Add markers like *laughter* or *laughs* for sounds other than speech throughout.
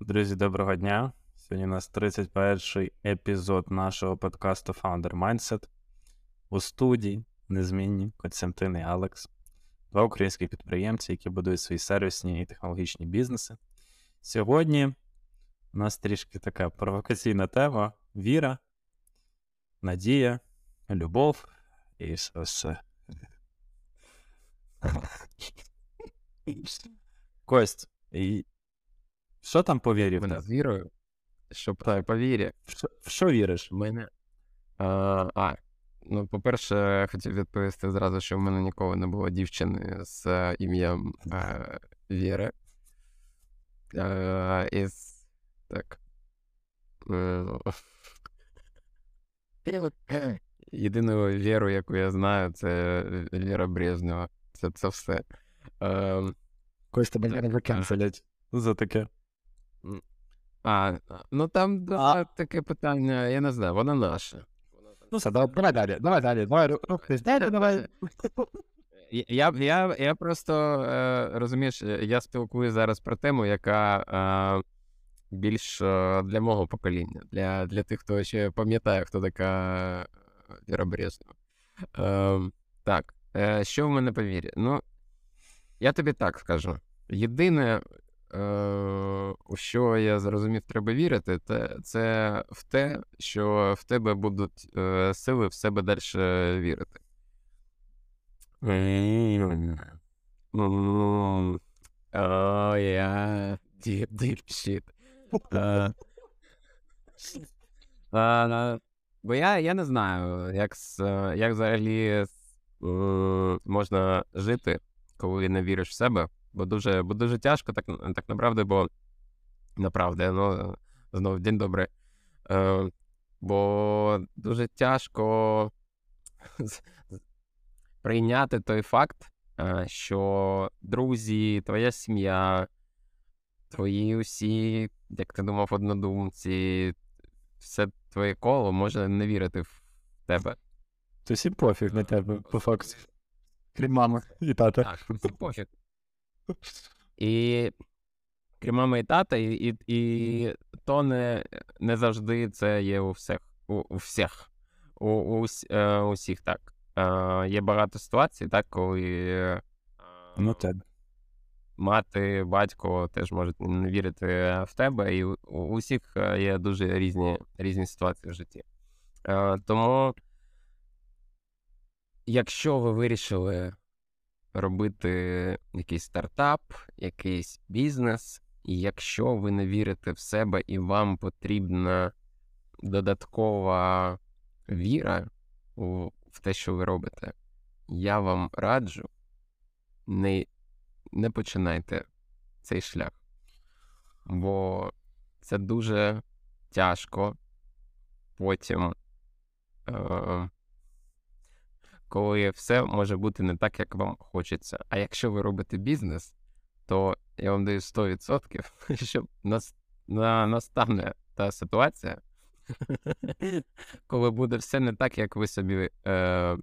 Друзі, доброго дня. Сьогодні у нас 31-й епізод нашого подкасту Founder Mindset. У студії незмінні Костянтин і Алекс, два українські підприємці, які будують свої сервісні і технологічні бізнеси. Сьогодні у нас трішки така провокаційна тема: віра, надія, любов і все. все. *laughs* Кость, і що там по вірі Мене з вірою, щоб так, по вірі. В що, віриш? В мене. А, а, ну, по-перше, я хотів відповісти зразу, що в мене ніколи не було дівчини з е, ім'ям е, Віри. Е, із. Так. Е, Єдиною вірою, яку я знаю, це Віра Брежнева. Це, це все. Е, Кость тебе не е. викенселять за таке. А, ну там да, таке питання, я не знаю, вона наша. Ну, все, давай, давай далі, давай далі, давай, рухайся далі, давай. Я, я, я, я просто е, розумієш, е, я спілкую зараз про тему, яка е, більш е, для мого покоління, для, для тих, хто ще пам'ятає, хто така е, Віра Брежнева. Е, так, е, що в мене по вірі? Ну, я тобі так скажу. Єдине, е, у що я зрозумів, треба вірити, це, в те, що в тебе будуть е, сили в себе далі вірити. Е, е, Бо я, я не знаю, як, е, як взагалі е, можна жити, коли не віриш в себе. Бо дуже, бо дуже тяжко, так, так направду, бо направду, ну, знову день добрий. Е, бо дуже тяжко *laughs* прийняти той факт, е, що друзі, твоя сім'я, твої усі, як ти думав, однодумці, все твоє коло може не вірити в тебе. То всі пофіг на тебе, по факту. Крім мами і тата. Так, це пофіг. І крім мами і тата, і, і, і то не, не завжди це є у всіх. У, у всіх. У, у, е, усіх так. Е, є багато ситуацій, так, коли е, Ну, так. мати, батько теж можуть не вірити в тебе, і у у усіх е, є дуже різні, різні ситуації в житті. Е, Тому, якщо ви вирішили робити якийсь стартап, якийсь бізнес, і якщо ви не вірите в себе і вам потрібна додаткова віра у, в те, що ви робите, я вам раджу не, не починайте цей шлях. Бо це дуже тяжко потім, е, коли все може бути не так, як вам хочеться. А якщо ви робите бізнес, то я вам даю 100%, *laughs* що нас, на, настане та ситуація, *laughs* коли буде все не так, як ви собі е,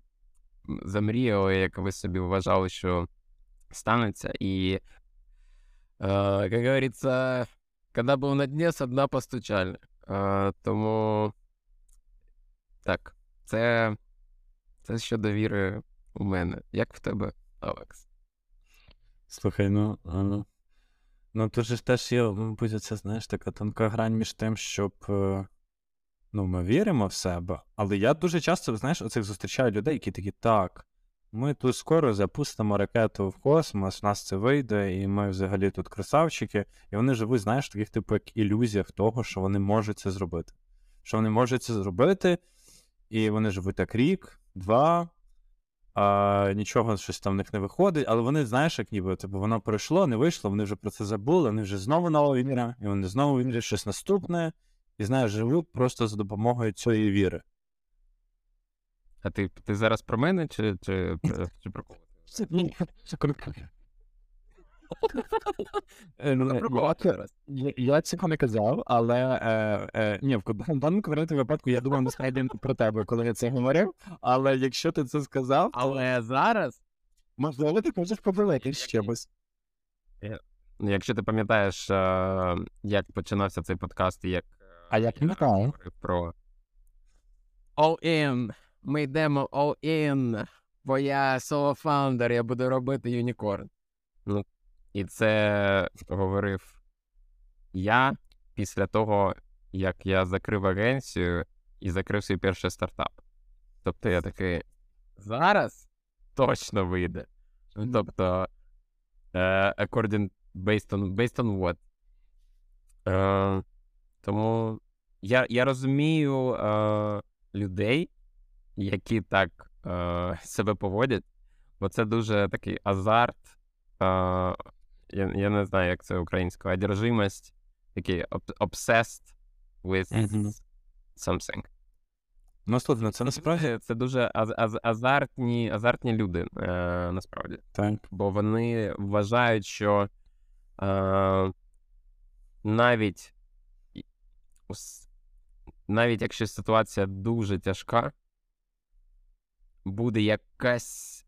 замріяли, як ви собі вважали, що станеться. І, е, як говориться, коли був на дні, со дна постучали. Е, тому так, це, це щодо віри у мене. Як в тебе, Алекс? Слухай, ну, ну, ну тут ж теж є, мабуть, це, знаєш, така тонка грань між тим, щоб. е, Ну, ми віримо в себе, але я дуже часто, знаєш, оцих зустрічаю людей, які такі, так, ми тут скоро запустимо ракету в космос, в нас це вийде, і ми взагалі тут красавчики. І вони живуть, знаєш, в таких, типу, як ілюзіях того, що вони можуть це зробити. Що вони можуть це зробити, і вони живуть так рік, два, а, нічого щось там в них не виходить, але вони, знаєш, як ніби типу, воно пройшло, не вийшло, вони вже про це забули, вони вже знову нова віра, і вони знову вірять щось наступне, і знаєш, живуть просто за допомогою цієї віри. А ти, ти зараз про мене чи, чи, про- *laughs* чи про кого? Е, ну, Про кого ти зараз? Я, я цього не казав, але е, е, ні, *laughs* в даному конкретному випадку я думав насправді про тебе, коли я це говорив. Але якщо ти це сказав, Але зараз можливо ти хочеш побалити з чимось. Якщо ти пам'ятаєш, е, як починався цей подкаст, і як А я пам'ятаю. про All in. Ми йдемо all in, бо я соло фаундер, я буду робити юнікорн. Ну, і це говорив я після того, як я закрив агенцію і закрив свій перший стартап. Тобто я такий зараз точно вийде. Ну, Тобто, е, according based on, based on what? Е, тому я, я розумію е, людей, які так себе поводять, бо це дуже такий азарт. Я, я не знаю, як це українською, одержимость, такий ob- obsessed with something. Ну, слухай, ну це насправді *laughs* Це дуже аз- аз- азартні, азартні люди, е, насправді. так. Бо вони вважають, що е, навіть, навіть якщо ситуація дуже тяжка, буде якась.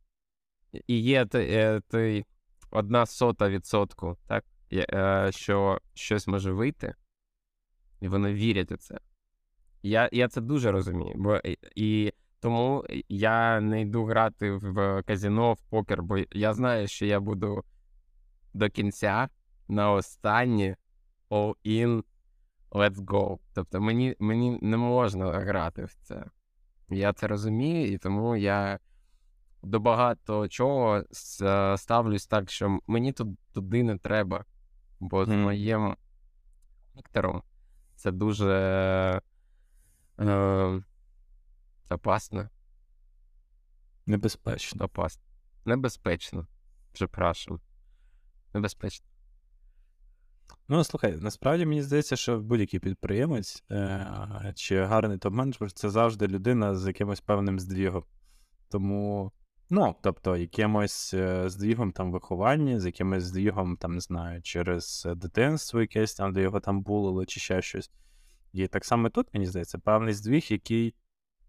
І є той, е, той одна сота відсотку, так? е, що щось може вийти, і вони вірять у це. Я, я це дуже розумію. Бо і, і тому я не йду грати в казіно, в покер, бо я знаю, що я буду до кінця на останнє all in, let's go. Тобто мені, мені не можна грати в це. Я це розумію, і тому я до багато чого ставлюсь так, що мені тут туди не треба. Бо з моїм характером це дуже е, опасно. Небезпечно. Опасно. Небезпечно. Припрошую. Небезпечно. Ну, слухай, насправді мені здається, що будь-який підприємець е- чи гарний топ-менеджер це завжди людина з якимось певним здвігом. Тому, ну, тобто, якимось е, здвігом там виховання, з якимось здвігом, там, не знаю, через е, дитинство якесь там, де його там булили, чи ще щось. І так само тут, мені здається, певний здвіг, який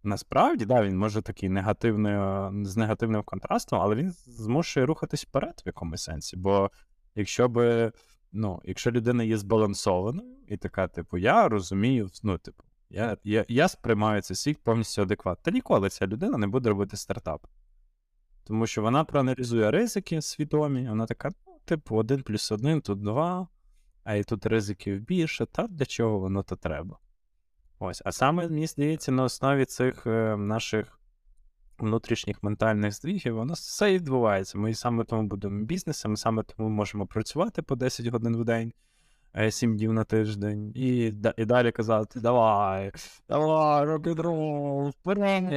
насправді, да, він може такий негативний, е, з негативним контрастом, але він змушує рухатись вперед в якомусь сенсі. Бо якщо би ну, якщо людина є збалансованою і така, типу, я розумію, ну, типу, я, я, я сприймаю цей світ повністю адекватно. Та ніколи ця людина не буде робити стартап. Тому що вона проаналізує ризики свідомі, вона така, ну, типу, один плюс один, тут два, а і тут ризиків більше, та для чого воно то треба. Ось. А саме, мені здається, на основі цих е, наших внутрішніх ментальних здвігів, воно все і відбувається. Ми саме тому будемо бізнесом, саме тому можемо працювати по 10 годин в день, 7 днів на тиждень, і, і далі казати: давай, давай, рок-н-рол, вперед,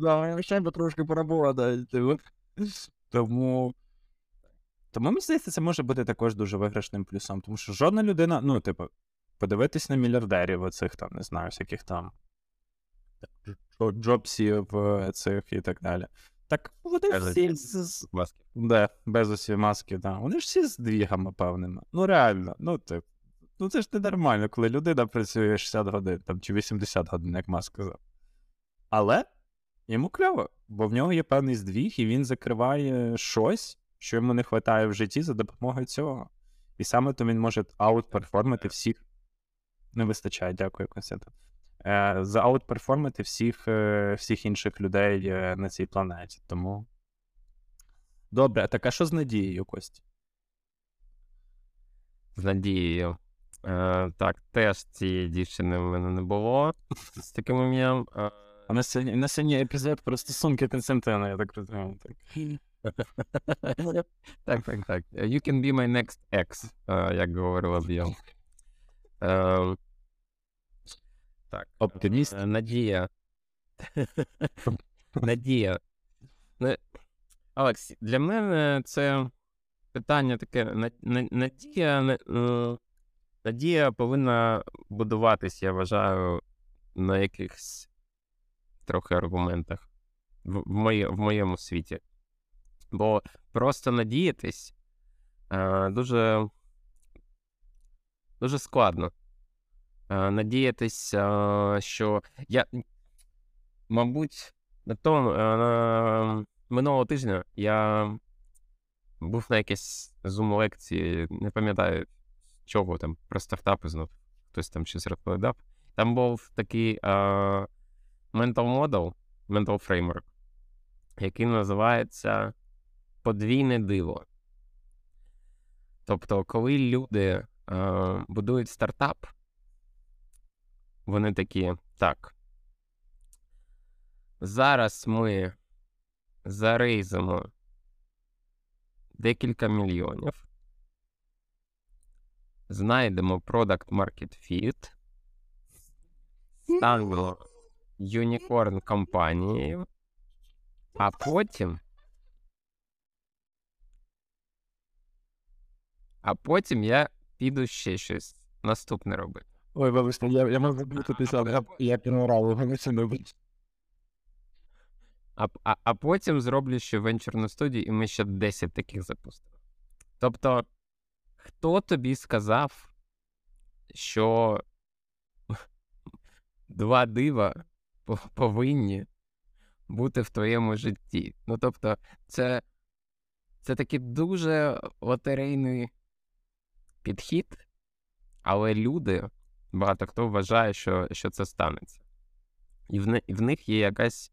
давай, ще би трошки поработати. Тому. Тому мені здається, це може бути також дуже виграшним плюсом, тому що жодна людина, ну, типу, подивитись на мільярдерів оцих там, не знаю, всяких там Джобсів е, цих і так далі. Так вони Кажуть, всі з, з- Маски. де, без усі маски, да. Вони ж всі з двігами певними. Ну реально, ну тип. Ну це ж не нормально, коли людина працює 60 годин там, чи 80 годин, як Маск сказав. Але йому кльово, бо в нього є певний здвіг, і він закриває щось, що йому не вистачає в житті за допомогою цього. І саме то він може аутперформити всіх. Не вистачає, дякую, Константин. Е, Зааутперформити всіх, е, всіх інших людей е, на цій планеті. Тому. Добре, так а що з надією, Кості? З надією. Е, так, теж цієї дівчини в мене не було *laughs* з таким ім'ям. А на сьогодні, на сьогодні епізод про стосунки Константина, я так розумію. Так. *laughs* так, так, так. You can be my next ex, як говорила Б'єл. Так. Оптиміст. Е, Надія. *laughs* Надія. Ну, для мене це питання таке. на- на- Надія, е, надія повинна будуватись, я вважаю, на якихось трохи аргументах в, в, моє, в моєму світі. Бо просто надіятись е, дуже, дуже складно. Е, надіятись, е, що я, мабуть, на тому е, на минулого тижня я був на якійсь зум-лекції, не пам'ятаю чого там, про стартапи знов, хтось там щось розповідав. Там був такий mental model, mental framework, який називається подвійне диво. Тобто, коли люди а, будують стартап, вони такі, так. Зараз ми зарейзимо декілька мільйонів. Знайдемо Product Market Fit. Станемо юнікорн компанією, а потім. А потім я піду ще щось наступне робити. Ой, вибачте, я, я можу бути я, я пігнорав, не А, а, а потім зроблю ще венчурну студію, і ми ще 10 таких запустимо. Тобто, хто тобі сказав, що два дива повинні бути в твоєму житті? Ну, тобто, це, це такий дуже лотерейний підхід, але люди, багато хто вважає, що що це станеться. І в, і в них є якась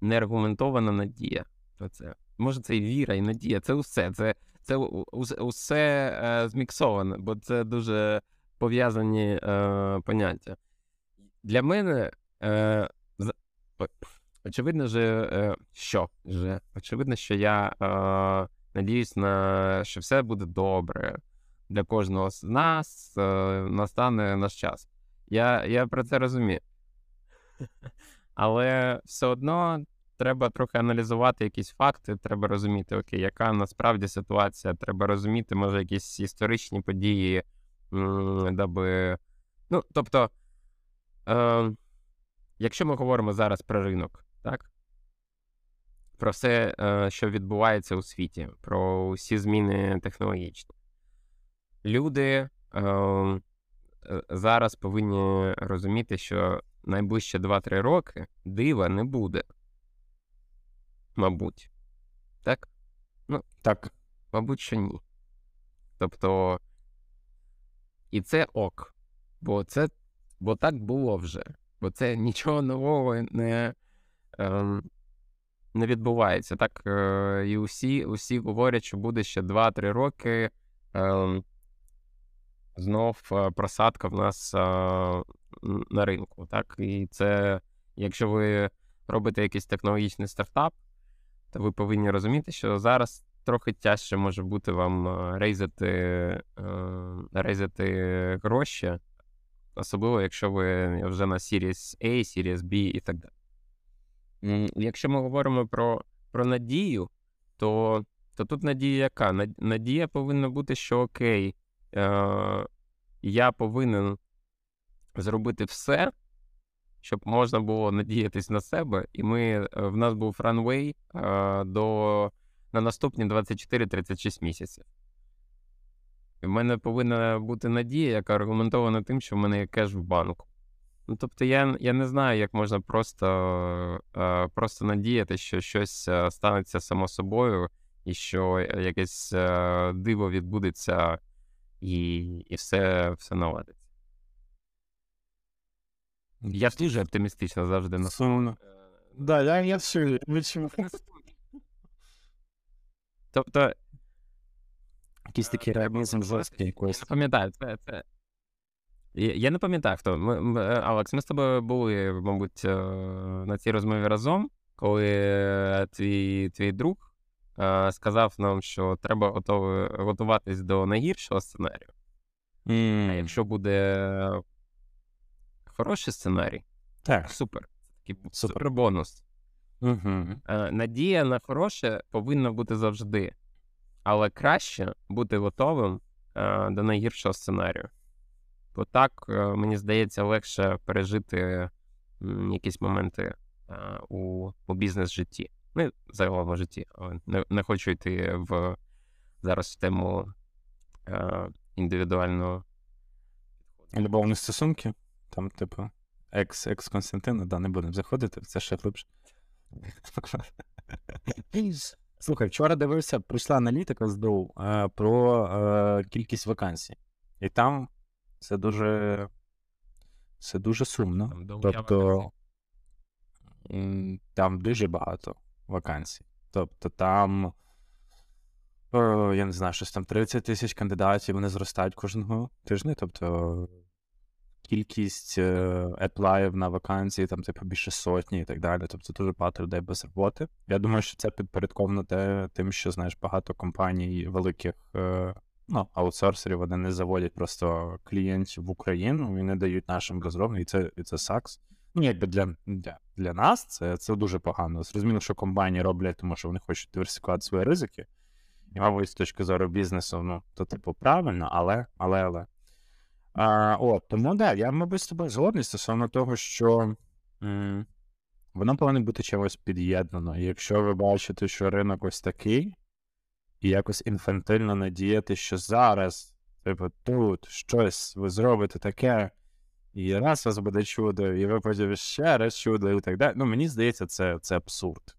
неаргументована надія. Оце. Може, це і віра, і надія. Це усе. Це це усе е, зміксоване, бо це дуже пов'язані е, поняття. Для мене е, очевидно, же, е, що же, очевидно, що я е, надіюсь, на що все буде добре для кожного з нас, е, настане наш час. Я, Я про це розумію. Але все одно треба трохи аналізувати якісь факти, треба розуміти, окей, яка насправді ситуація, треба розуміти, може, якісь історичні події, даби. Ну, тобто, е, якщо ми говоримо зараз про ринок, так? Про все, е, що відбувається у світі, про всі зміни технологічні. Люди е, зараз повинні розуміти, що найближче 2-3 роки дива не буде мабуть. Так? Ну, так. Мабуть, що ні. Тобто, і це ок. Бо це, бо так було вже. Бо це нічого нового не ем, не відбувається. Так, е, і усі усі говорять, що буде ще 2-3 роки. Ем, знов е, просадка в нас е, на ринку. Так? І це, якщо ви робите якийсь технологічний стартап, то ви повинні розуміти, що зараз трохи тяжче може бути вам е, рейзати, е, рейзати гроші, особливо, якщо ви вже на Series A, Series B і так далі. Якщо ми говоримо про про надію, то то тут надія яка? Надія повинна бути, що окей, е, я повинен зробити все, щоб можна було надіятись на себе, і ми е, в нас був ранвей до на наступні 24-36 місяців. В мене повинна бути надія, яка аргументована тим, що в мене є кеш в банку. Ну, Тобто, я я не знаю, як можна просто е, просто надіяти, що щось станеться само собою, і що якесь диво відбудеться, і і все все наладиться. Я дуже оптимістично завжди на Сумно. Да, я *laughs* *laughs* я все. Тобто. Якийсь такий реалізм жорсткий якось. Я не пам'ятаю, це. це... Я не пам'ятаю, хто. Ми, ми, Алекс, ми з тобою були, мабуть, на цій розмові разом, коли твій твій друг сказав нам, що треба готуватись до найгіршого сценарію. Mm. А якщо буде хороший сценарій. Так. Супер. Такий супер бонус. Угу. Надія на хороше повинна бути завжди, але краще бути готовим е, до найгіршого сценарію. Бо так, е, мені здається, легше пережити якісь моменти у у бізнес-житті. Ну, загалом у житті, але не, не хочу йти в зараз в тему індивідуального. Любовні стосунки. Там, типу, екс екс Константина, да, не будемо заходити, це ще глибше. Слухай, вчора дивився, прийшла аналітика з ДОУ е, про е, кількість вакансій. І там це дуже. Це дуже сумно. Там Тобто там дуже багато вакансій. Тобто там, я не знаю, щось там 30 тисяч кандидатів, вони зростають кожного тижня. Тобто кількість е, еплаїв на вакансії, там, типу, більше сотні і так далі. Тобто дуже багато людей без роботи. Я думаю, що це підпорядковано те, тим, що знаєш, багато компаній великих. Е, Ну, аутсорсерів вони не заводять просто клієнтів в Україну не дають нашим розробникам, і це, і це сакс. Ну, якби для, для, для нас це, це дуже погано. Зрозуміло, що компанії роблять, тому що вони хочуть диверсифікувати свої ризики. І, мабуть, з точки зору бізнесу, ну, то, типу, правильно, але, але, але. А, о, тому, да, я, мабуть, з тобою згодний стосовно того, що м, воно повинно бути чимось під'єднано. І якщо ви бачите, що ринок ось такий, і якось інфантильно надіяти, що зараз, типу, тут щось ви зробите таке, і раз вас буде чудо, і ви потім ще раз чудо, і так далі. Ну, мені здається, це, це абсурд.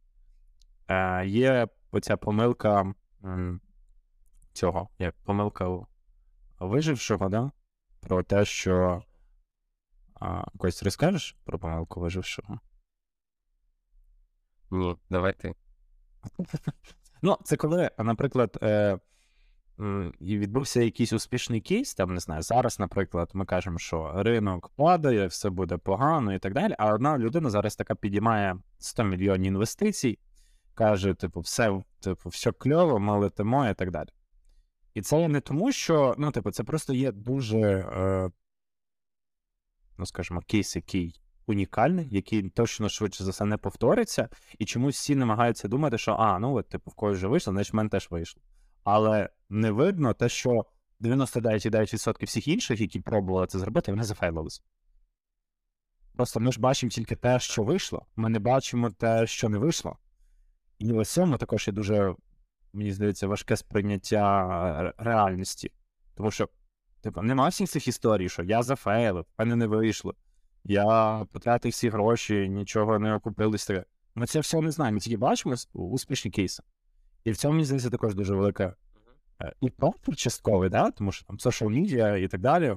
Е, є оця помилка цього, як помилка вижившого, да? про те, що. А, Кость, розкажеш про помилку вижившого? Ні, давай ти. *laughs* Ну, це коли, наприклад, е, і відбувся якийсь успішний кейс, там не знаю, зараз, наприклад, ми кажемо, що ринок падає, все буде погано і так далі. А одна людина зараз така підіймає 100 мільйонів інвестицій, каже, типу, все, типу, все кльово, ми і так далі. І це не тому, що, ну, типу, це просто є дуже, е, ну, скажімо, кейс, який унікальний, який точно швидше за все не повториться, і чомусь всі намагаються думати, що а, ну от, типу, в когось вже вийшло, значить в мене теж вийшло. Але не видно те, що 99,9% всіх інших, які пробували це зробити, вони зафейлилися. Просто ми ж бачимо тільки те, що вийшло, ми не бачимо те, що не вийшло. І в цьому також є дуже, мені здається, важке сприйняття е, реальності. Тому що, типу, нема всіх цих історій, що я зафейлив, в мене не вийшло. Я потратив всі гроші, нічого не окупилось. Ми це все не знаємо. Ми тільки бачимо успішні кейси. І в цьому, мені здається, також дуже велика е, і профір частковий, да? тому що там social media і так далі.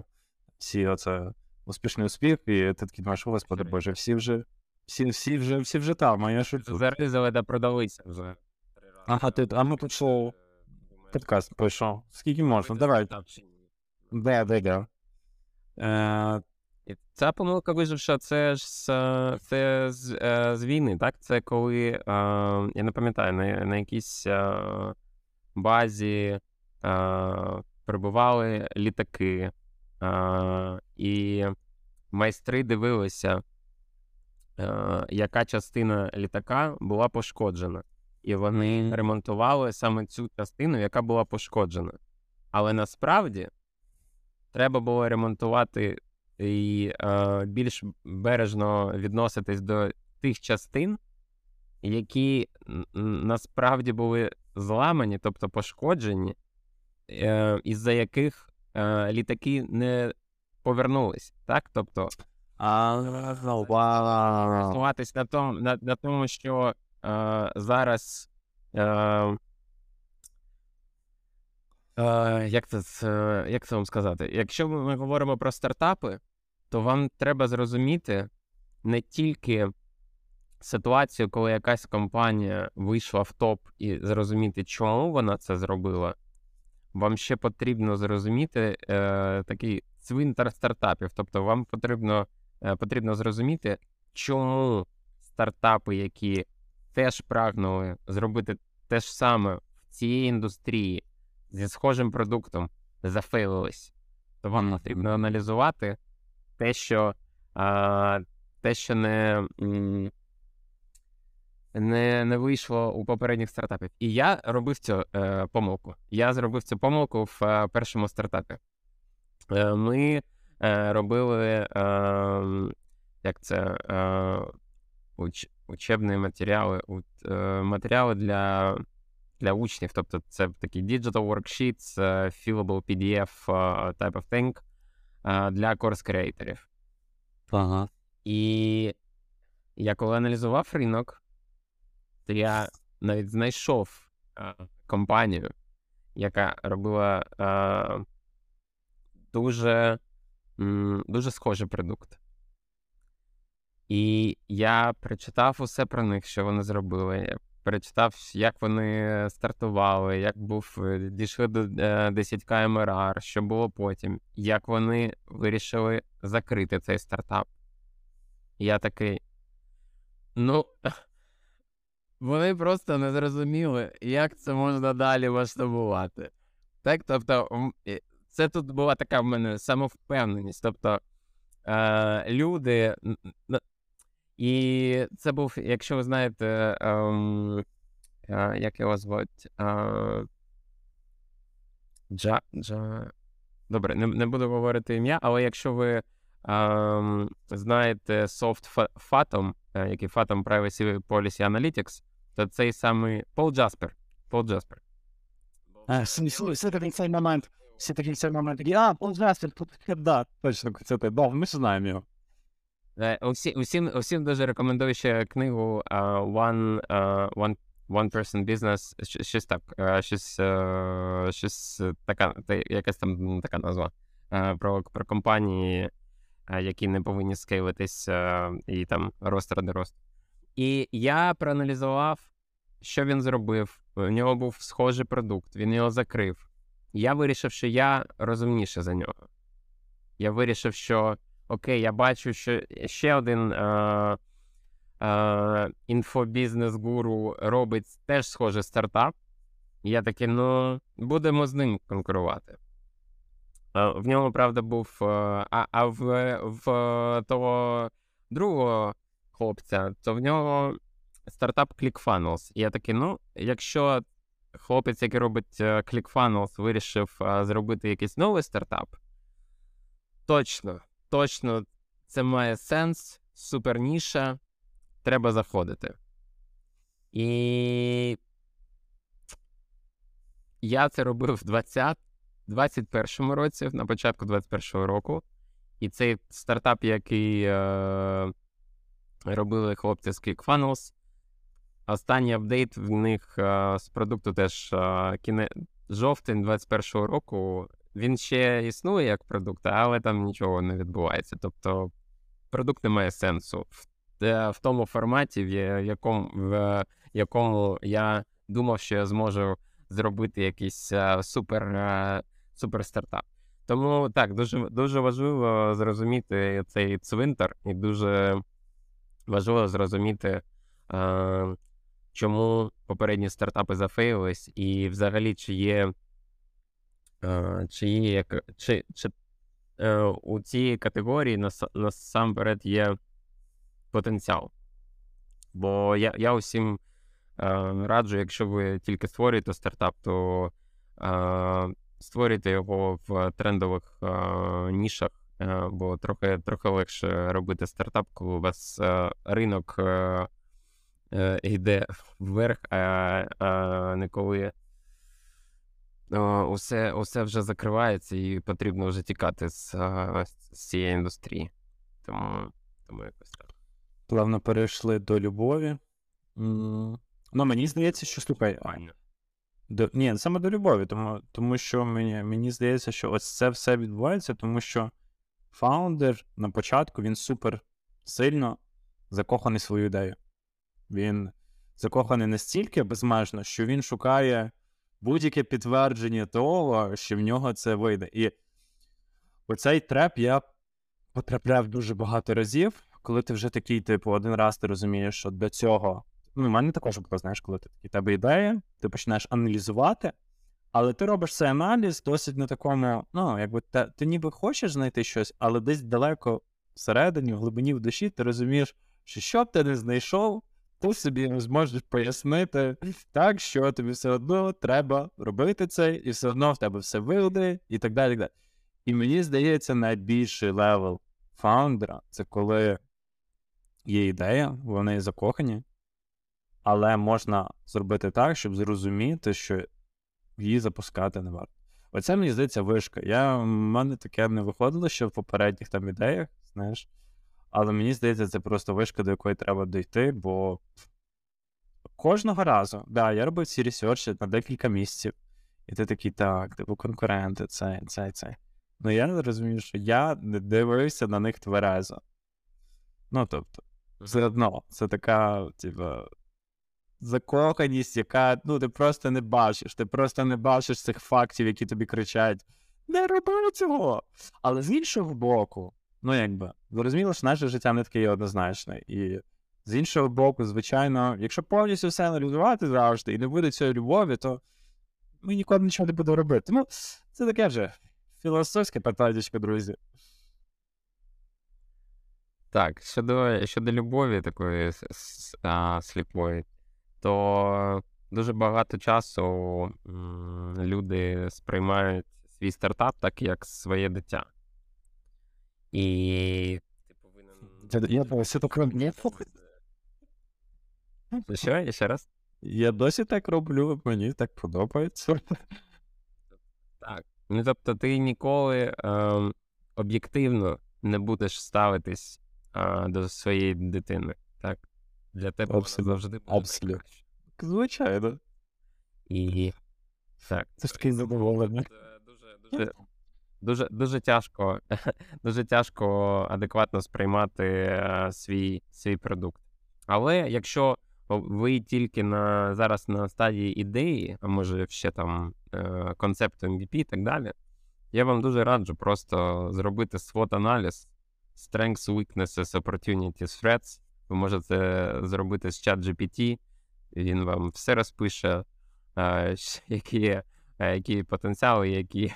Всі оце успішний успіх, і ти такий думаєш, господи. Боже, всі вже, всі, всі вже, всі вже там, а я що тут? Заризали та продалися вже. Ага, ти, а ми тут що, подкаст пройшов. Скільки можна? Давай. стартап чи ні. І Ця помилка виживша, це ж з, це з, е, з війни, так? Це коли, е, я не пам'ятаю, на, на якійсь е, базі е, прибували літаки, е, і майстри дивилися, е, яка частина літака була пошкоджена. І вони ремонтували саме цю частину, яка була пошкоджена. Але насправді треба було ремонтувати і е, більш бережно відноситись до тих частин, які насправді були зламані, тобто пошкоджені, е, із-за яких е, літаки не повернулись. Так? Тобто, а, на тому, на, на тому що е, зараз. Е, е, як, це, це- як це вам сказати? Якщо ми говоримо про стартапи, то вам треба зрозуміти не тільки ситуацію, коли якась компанія вийшла в топ, і зрозуміти, чому вона це зробила. Вам ще потрібно зрозуміти е, такий цвинтар стартапів. Тобто, вам потрібно, е, потрібно зрозуміти, чому стартапи, які теж прагнули зробити те ж саме в цій індустрії зі схожим продуктом, зафейлились. То вам потрібно аналізувати те, що, а, те, що не, не, не вийшло у попередніх стартапів. І я робив цю е, помилку. Я зробив цю помилку в е, першому стартапі. Е, ми е, робили е, як це, е, уч, учебні матеріали, у- е, матеріали для, для учнів. Тобто це такі digital worksheets, е, fillable PDF е, type of thing для course креаторів. Ага. І я коли аналізував ринок, то я навіть знайшов компанію, яка робила е, дуже, м, дуже схожий продукт. І я прочитав усе про них, що вони зробили. Перечитав, як вони стартували, як був е, дійшли до 10к МРР, що було потім, як вони вирішили закрити цей стартап. Я такий. Ну, *laughs* вони просто не зрозуміли, як це можна далі масштабувати. Так, тобто, це тут була така в мене самовпевненість. Тобто, е, люди. І це був, якщо ви знаєте, ем, е, як його звуть? Е, Джа, Джа... Добре, не, не буду говорити ім'я, але якщо ви ем, знаєте Soft Fa- Fathom, е, який Fathom Privacy Policy Analytics, то цей самий Пол Джаспер. Пол Джаспер. Все такий цей момент. Всі такий цей момент. А, Пол Джаспер, тут да, точно, це ти. Ми ж знаємо його. Е, Усі, усім, усім дуже рекомендую ще книгу е, One, е, One, One Person Business, щось так, щось, щось така, якась там така назва про, про компанії, які не повинні скейлитись і там рост ради рост. І я проаналізував, що він зробив. У нього був схожий продукт, він його закрив. Я вирішив, що я розумніше за нього. Я вирішив, що окей, я бачу, що ще один е, е, інфобізнес-гуру робить теж схожий стартап. Я такий, ну, будемо з ним конкурувати. Е, в ньому, правда, був. е, а а в, в того другого хлопця, то в нього стартап ClickFunnels. І я такий, ну, якщо хлопець, який робить е, ClickFunnels, вирішив е, зробити якийсь новий стартап, точно, точно це має сенс, супер ніша, треба заходити. І я це робив в 20, 21 році, на початку 21 року. І цей стартап, який е, робили хлопці з ClickFunnels, останній апдейт в них е, з продукту теж е, кіне... жовтень 21 року. Він ще існує як продукт, але там нічого не відбувається. Тобто продукт не має сенсу в, в тому форматі, в якому, в якому я думав, що я зможу зробити якийсь е, супер, е, супер стартап. Тому так, дуже, дуже важливо зрозуміти цей цвинтар, і дуже важливо зрозуміти, е, чому попередні стартапи зафейлились, і взагалі, чи є, е, чи є як, чи, чи е, у цій категорії нас, насамперед є потенціал. Бо я, я усім е, раджу, якщо ви тільки створюєте стартап, то е, створюйте його в трендових е, нішах, бо трохи, трохи легше робити стартап, коли у вас ринок йде вверх, а, не коли усе, усе вже закривається і потрібно вже тікати з, з цієї індустрії. Тому, тому якось так. Плавно перейшли до любові. Ну, мені здається, що слухай. До, ні, саме до любові, тому, тому що мені, мені здається, що ось це все відбувається, тому що фаундер на початку він супер сильно закоханий в свою ідею. Він закоханий настільки безмежно, що він шукає будь-яке підтвердження того, що в нього це вийде. І оцей треп я потрапляв дуже багато разів, коли ти вже такий, типу, один раз ти розумієш, що до цього. Ну, в мене також було, знаєш, коли ти такий, тебе ідея, ти починаєш аналізувати, але ти робиш цей аналіз досить на такому, ну, якби те, ти ніби хочеш знайти щось, але десь далеко всередині, в глибині в душі, ти розумієш, що що б ти не знайшов, ти собі не зможеш пояснити так, що тобі все одно треба робити це, і все одно в тебе все вийде, і так далі. І, так далі. і мені здається, найбільший level фаундера це коли є ідея, вони закохані, але можна зробити так, щоб зрозуміти, що її запускати не варто. Оце мені здається вишка. Я, в мене таке не виходило ще в попередніх там ідеях, знаєш. Але мені здається, це просто вишка, до якої треба дійти, бо кожного разу, да, я робив ці ресерчі на декілька місяців, і ти такий, так, типу, конкуренти, це, це, це. Ну я розумію, що я не дивився на них тверезо. Ну, тобто, все одно, це така, типу, закоханість, яка ну, ти просто не бачиш. Ти просто не бачиш цих фактів, які тобі кричать: не роби цього. Але з іншого боку, ну якби, зрозуміло, що наше життя не таке однозначне. І з іншого боку, звичайно, якщо повністю все аналізувати завжди і не буде цієї любові, то ми ніколи нічого не будемо робити. Тому це таке вже філософське питання, друзі. Так, щодо щодо любові такої а, сліпої, то дуже багато часу люди сприймають свій стартап так, як своє дитя. І ти повинен. Я досі так роблю. Що, ще раз? Я досі так роблю, мені так подобається. Так. Ну тобто, ти ніколи е, об'єктивно не будеш ставитись е, до своєї дитини. Так? Для тебе вона завжди буде Абсолютно. Звичайно. І так. Це ж таке задоволення. Це Дуже, дуже, дуже, дуже тяжко, *laughs* дуже тяжко адекватно сприймати е, свій, свій продукт. Але якщо ви тільки на зараз на стадії ідеї, а може ще там е, концепту MVP і так далі, я вам дуже раджу просто зробити SWOT-аналіз Strengths, Weaknesses, Opportunities, Threats. Ви можете зробити з ChatGPT, він вам все розпише, е, *laughs* які, е, які потенціали, які,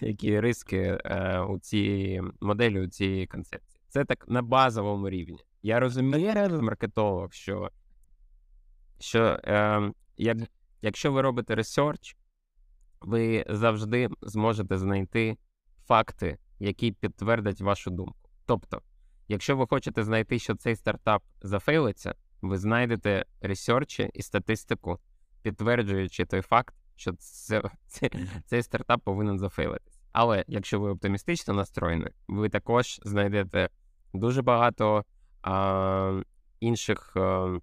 які риски е, у цій моделі, у цій концепції. Це так на базовому рівні. Я розумію, маркетолог, що що е, як, якщо ви робите ресерч, ви завжди зможете знайти факти, які підтвердять вашу думку. Тобто, якщо ви хочете знайти, що цей стартап зафейлиться, ви знайдете ресерчі і статистику, підтверджуючи той факт, що це, це, цей стартап повинен зафейлитись. Але якщо ви оптимістично настроєні, ви також знайдете дуже багато а, інших а,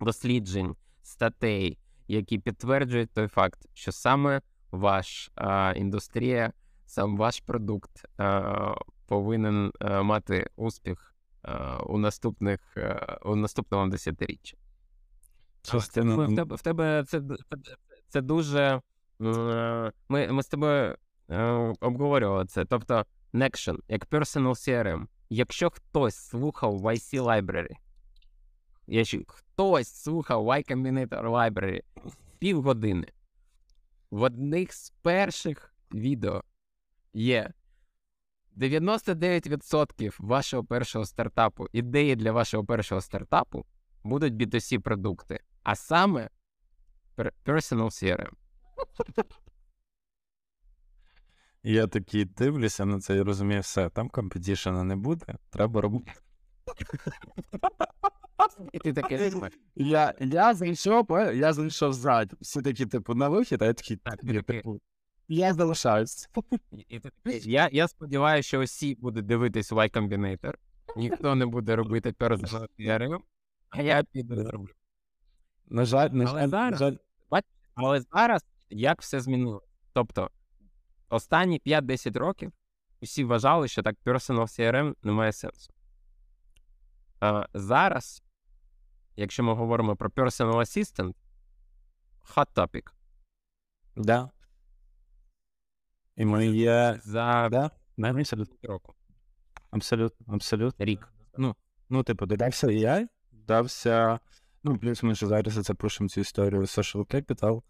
досліджень, статей, які підтверджують той факт, що саме ваш а, індустрія, сам ваш продукт а, повинен а, мати успіх а, у наступних а, у наступному десятиріччі. Тебе в тебе це це дуже. Ми ми з тобою е, обговорювали це. Тобто, Nexion, як Personal CRM, якщо хтось слухав YC Library, якщо хтось слухав Y Combinator Library півгодини, в одних з перших відео є 99% вашого першого стартапу, ідеї для вашого першого стартапу будуть B2C продукти, а саме Personal CRM. Я такий дивлюся на це і розумію, все, там компетішена не буде, треба робити. І ти таке Я, я зайшов, я зайшов ззаді. Всі такі, типу, на вихід, а я такий, Так, ні, типу, я залишаюсь. Я, я сподіваюся, що усі будуть дивитись Y Combinator, ніхто не буде робити Personal CRM, а я піду зроблю. На жаль, на жаль, на жаль, Але зараз як все змінилося? Тобто, останні 5-10 років усі вважали, що так Personal CRM не має сенсу. А зараз, якщо ми говоримо про Personal Assistant, hot topic. да. І ми є. За Да, року. Абсолютно, абсолютно. Рік. Ну, типу, додався AI, додався. Ну, плюс ми ж зараз пишемо цю історію Social Capital.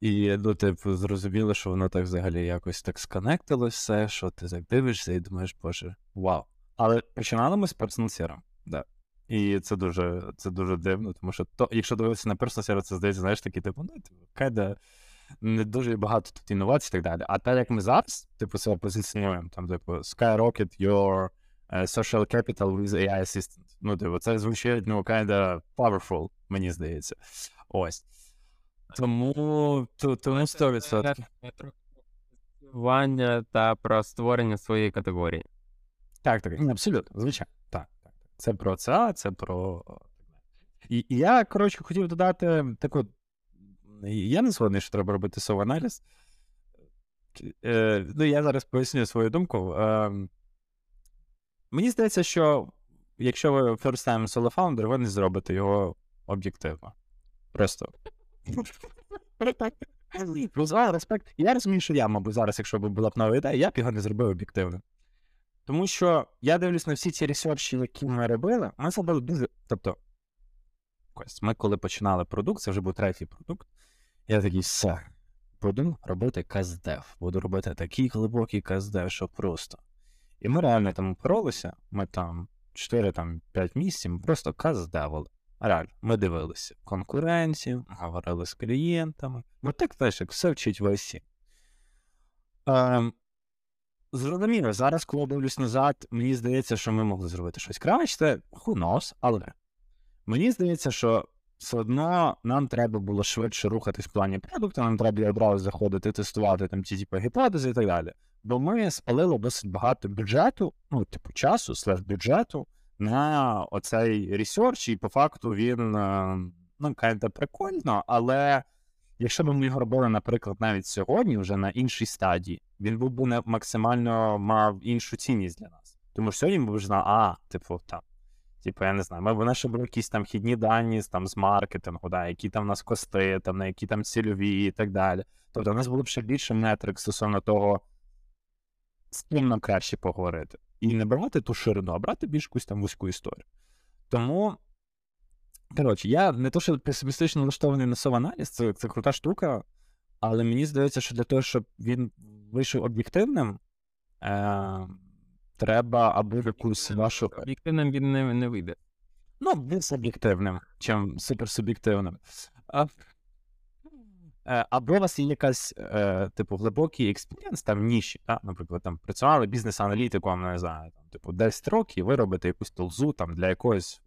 І, ну, типу, зрозуміло, що воно так взагалі якось так сконектилось все, що ти так дивишся і думаєш, боже, вау. Але починали ми з CRM, да. І це дуже, це дуже дивно, тому що то, якщо дивитися на Personal це здається, знаєш, такий, типу, ну, типу, кайда, не дуже багато тут інновацій і так далі. А так як ми зараз, типу, себе позиціонуємо, там, типу, skyrocket your social capital with AI assistant. Ну, типу, це звучить, ну, kinda powerful, мені здається. Ось. Тому, то, тому 100%. Вання та про створення своєї категорії. Так, так, абсолютно, звичайно. Так, так. Це про це, це про. І, і я, коротше, хотів додати таку. Я не згодний, що треба робити сов-аналіз. Е, ну, я зараз поясню свою думку. Е, мені здається, що якщо ви first time solo founder, ви не зробите його об'єктивно. Просто. респект. Я розумію, що я, мабуть, зараз, якщо б була б нова ідея, я б його не зробив об'єктивно. Тому що я дивлюсь на всі ці ресерчі, які ми робили, ми зробили дуже. Тобто, ми коли починали продукт, це вже був третій продукт. Я такий, все, буду робити каздев. Буду робити такий глибокий каздев, що просто. І ми реально там боролися, ми там 4-5 місяців, ми просто каздевили. Реально, ми дивилися конкуренцію, говорили з клієнтами. Бо так теж, як все вчить в. Ем, Зрозуміло, зараз, коли дивлюсь назад, мені здається, що ми могли зробити щось краще, who knows, але мені здається, що все одно нам треба було швидше рухатись в плані продукту, нам треба одразу заходити, тестувати там ці типу, гіпотези і так далі. Бо ми спалили досить багато бюджету, ну, типу, часу, slash бюджету на оцей research, і по факту він е, ну, kinda прикольно, але якщо б ми його робили, наприклад, навіть сьогодні, вже на іншій стадії, він був би максимально мав іншу цінність для нас. Тому що сьогодні ми б знали, а, типу, там. Типу, я не знаю, ми б ще були якісь там хідні дані там, з маркетингу, да, які там у нас кости, там, на які там цільові і так далі. Тобто, у нас було б ще більше метрик стосовно того, з ким нам краще поговорити. І не брати ту ширину, а брати більш якусь там вузьку історію. Тому, коротше, я не то, що песимістично налаштований на SWOT-аналіз, це, це крута штука, але мені здається, що для того, щоб він вийшов об'єктивним, е- треба або якусь вашу. Об'єктивним він не не вийде. Ну, він суб'єктивним, чим суперсуб'єктивним. А, або у вас є якась, е, типу, глибокий experience там ніші, так? наприклад, там працювали бізнес-аналітиком, не знаю, там, типу, 10 років, ви робите якусь тулзу там для якогось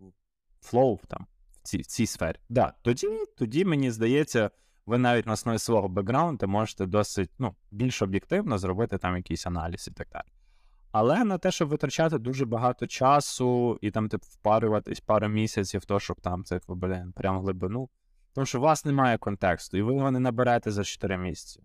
flow там, в цій в цій сфері. Да, Тоді, тоді, мені здається, ви навіть на основі свого бекграунду можете досить ну, більш об'єктивно зробити там якийсь аналіз і так далі. Але на те, щоб витрачати дуже багато часу і там, типу, впарюватись пару місяців, то, щоб там це, блін, прям глибину. Тому що у вас немає контексту, і ви його не наберете за 4 місяці.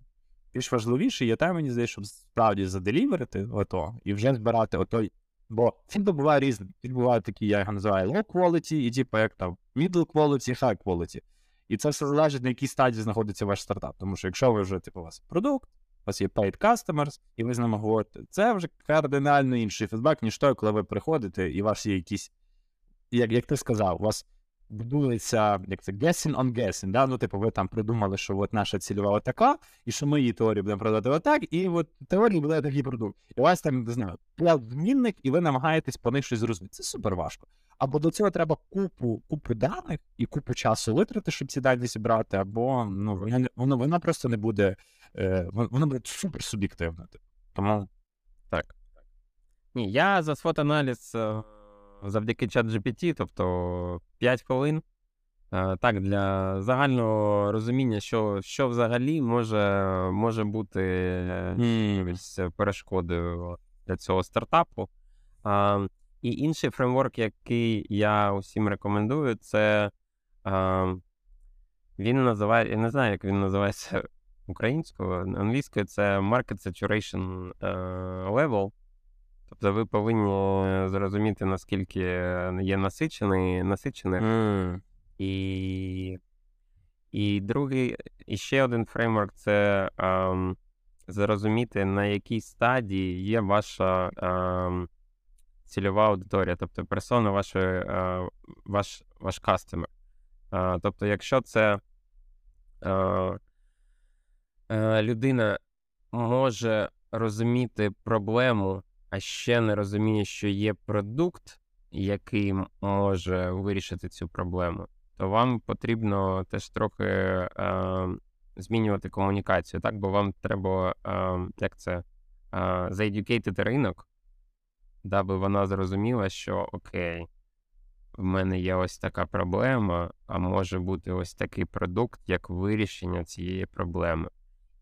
Більш важливіше є те, мені здається, щоб справді заделіверити ото і вже збирати отой. Бо фільм буває різним. Фільм буває такі, я його називаю low quality, і типу, як там middle quality, high quality. І це все залежить, на якій стадії знаходиться ваш стартап. Тому що якщо ви вже, типу, у вас продукт, у вас є paid customers, і ви з ними говорите, це вже кардинально інший фідбек, ніж той, коли ви приходите, і у вас є якісь, як як ти сказав, у вас будується як це guessing on guessing, да? Ну, типу, ви там придумали, що от наша цільова отака, і що ми її теорію будемо продати отак, і от теорії буде такий продукт. І у вас там, не знаю, змінник, і ви намагаєтесь по них щось зрозуміти. Це супер важко. Або до цього треба купу купу даних і купу часу витрати, щоб ці дані зібрати, або ну, вона, вона, просто не буде, е, вона буде супер суб'єктивна. Типу. Тому так. Ні, я за свот-аналіз е, завдяки чат GPT, тобто 5 хвилин. Е, так, для загального розуміння, що що взагалі може може бути mm. перешкодою для цього стартапу. І інший фреймворк, який я усім рекомендую, це е, він називає, я не знаю, як він називається українською, англійською це Market Saturation е, Level. Тобто ви повинні зрозуміти, наскільки є насичений, насичений. Mm. І і другий, і ще один фреймворк це е, зрозуміти, на якій стадії є ваша. Е, цільова аудиторія, тобто персона вашої, е, ваш ваш кастомер. Е, тобто, якщо це е, людина може розуміти проблему, а ще не розуміє, що є продукт, який може вирішити цю проблему, то вам потрібно теж трохи змінювати комунікацію, так? Бо вам треба як це, заедюкейтити ринок даби вона зрозуміла, що окей, в мене є ось така проблема, а може бути ось такий продукт, як вирішення цієї проблеми.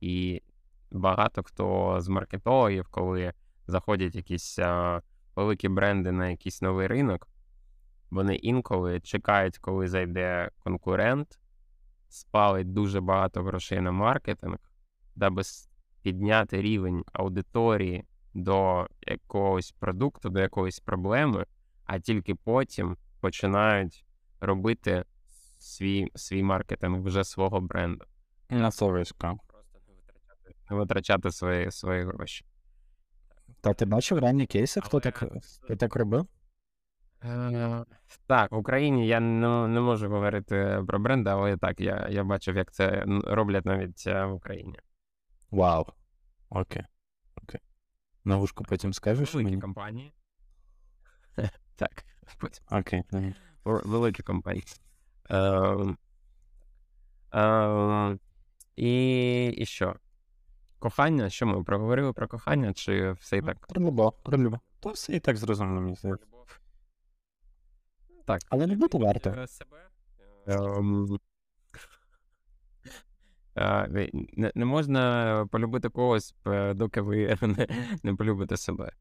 І багато хто з маркетологів, коли заходять якісь а, великі бренди на якийсь новий ринок, вони інколи чекають, коли зайде конкурент, спалить дуже багато грошей на маркетинг, даби підняти рівень аудиторії до якогось продукту, до якоїсь проблеми, а тільки потім починають робити свій свій маркетинг вже свого бренду. На словечко. Просто не витрачати, не витрачати свої, свої гроші. Та ти бачив ранні кейси, хто так, хто так робив? Е, Так, в Україні я не, не можу говорити про бренди, але так, я, я бачив, як це роблять навіть е, в Україні. Вау. Окей. Окей. На вушку потім скажеш Великі мені? компанії. *laughs* Так, потім. Окей. Великі компанії. Ем, ем, і, і що? Кохання? Що ми проговорили про кохання, чи все і так? Про любов, про любов. То все і так зрозуміло, мені здається. Так. Але не бути варто. Е, себе. Ем, *laughs* е, Не, не можна полюбити когось, е, доки ви *laughs* не, не полюбите себе.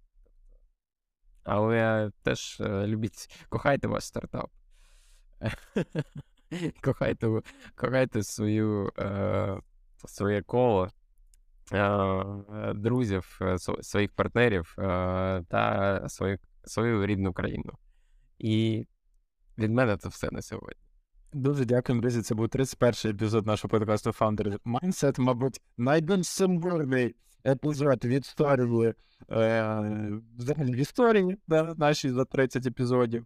Але теж е, любіть, кохайте ваш стартап. *laughs* Кохайте, кохайте свою, е, своє коло е, друзів, е, своїх партнерів е, та свою, свою рідну країну. І від мене це все на сьогодні. Дуже дякую, друзі. Це був 31-й епізод нашого подкасту Founder Mindset. Мабуть, найбільш символьний епізод в історії, е, взагалі в історії да, нашій за 30 епізодів.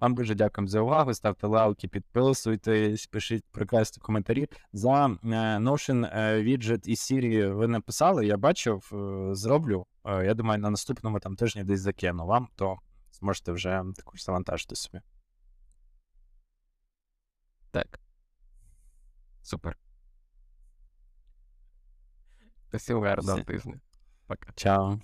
Вам дуже дякуємо за увагу. Ставте лайки, підписуйтесь, пишіть прекрасні коментарі. За е, Notion е, Widget і Siri ви написали, я бачив, е, зроблю. Е, я думаю, на наступному там тижні десь закину вам, то зможете вже також завантажити собі. Так. Супер. Всім гарного тижня. Пока. Чао.